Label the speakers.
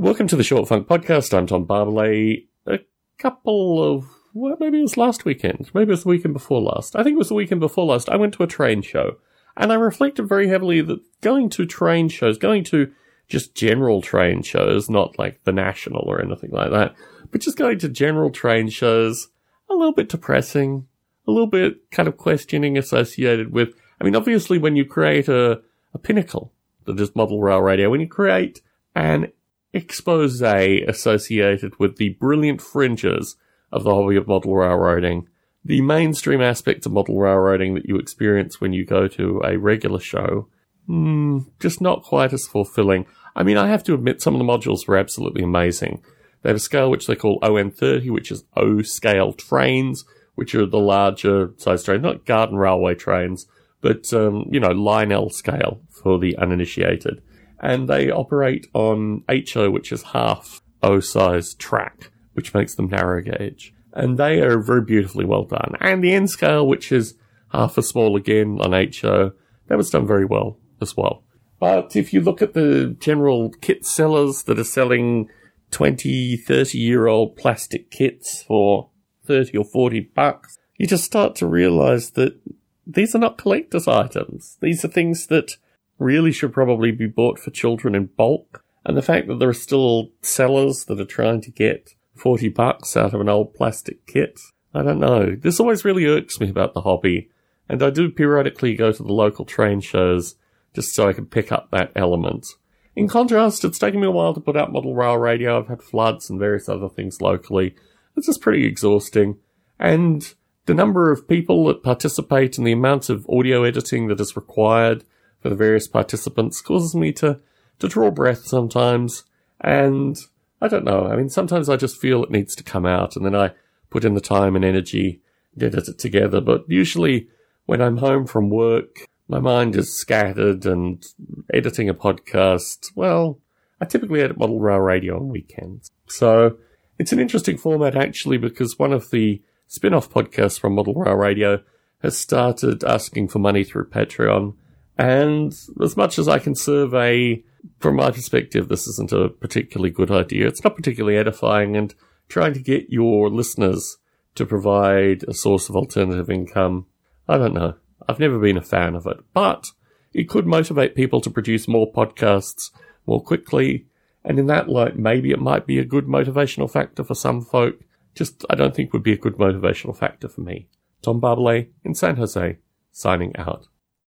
Speaker 1: Welcome to the Short Funk Podcast. I'm Tom Barbalet. A couple of, well, maybe it was last weekend. Maybe it was the weekend before last. I think it was the weekend before last. I went to a train show. And I reflected very heavily that going to train shows, going to just general train shows, not like the National or anything like that, but just going to general train shows, a little bit depressing, a little bit kind of questioning associated with, I mean, obviously when you create a, a pinnacle that is model rail radio, when you create an expose associated with the brilliant fringes of the hobby of model railroading, the mainstream aspects of model railroading that you experience when you go to a regular show, mm, just not quite as fulfilling. I mean, I have to admit some of the modules were absolutely amazing. They have a scale which they call ON30, which is O scale trains, which are the larger size trains, not garden railway trains, but, um, you know, Lionel scale for the uninitiated and they operate on HO, which is half O size track, which makes them narrow gauge. And they are very beautifully well done. And the N scale, which is half as small again on HO, that was done very well as well. But if you look at the general kit sellers that are selling 20, 30 year old plastic kits for 30 or 40 bucks, you just start to realize that these are not collector's items. These are things that really should probably be bought for children in bulk. And the fact that there are still sellers that are trying to get 40 bucks out of an old plastic kit, I don't know. This always really irks me about the hobby. And I do periodically go to the local train shows just so I can pick up that element. In contrast, it's taken me a while to put out model rail radio. I've had floods and various other things locally. It's just pretty exhausting. And the number of people that participate and the amount of audio editing that is required for the various participants causes me to, to draw breath sometimes. And I don't know. I mean, sometimes I just feel it needs to come out and then I put in the time and energy, edit it together. But usually when I'm home from work, my mind is scattered and editing a podcast, well, I typically edit Model Rail Radio on weekends. So it's an interesting format actually because one of the spin-off podcasts from Model Rail Radio has started asking for money through Patreon and as much as I can survey, from my perspective, this isn't a particularly good idea. It's not particularly edifying, and trying to get your listeners to provide a source of alternative income, I don't know. I've never been a fan of it, but it could motivate people to produce more podcasts more quickly. And in that light, maybe it might be a good motivational factor for some folk. Just, I don't think would be a good motivational factor for me. Tom Barbalet in San Jose, signing out.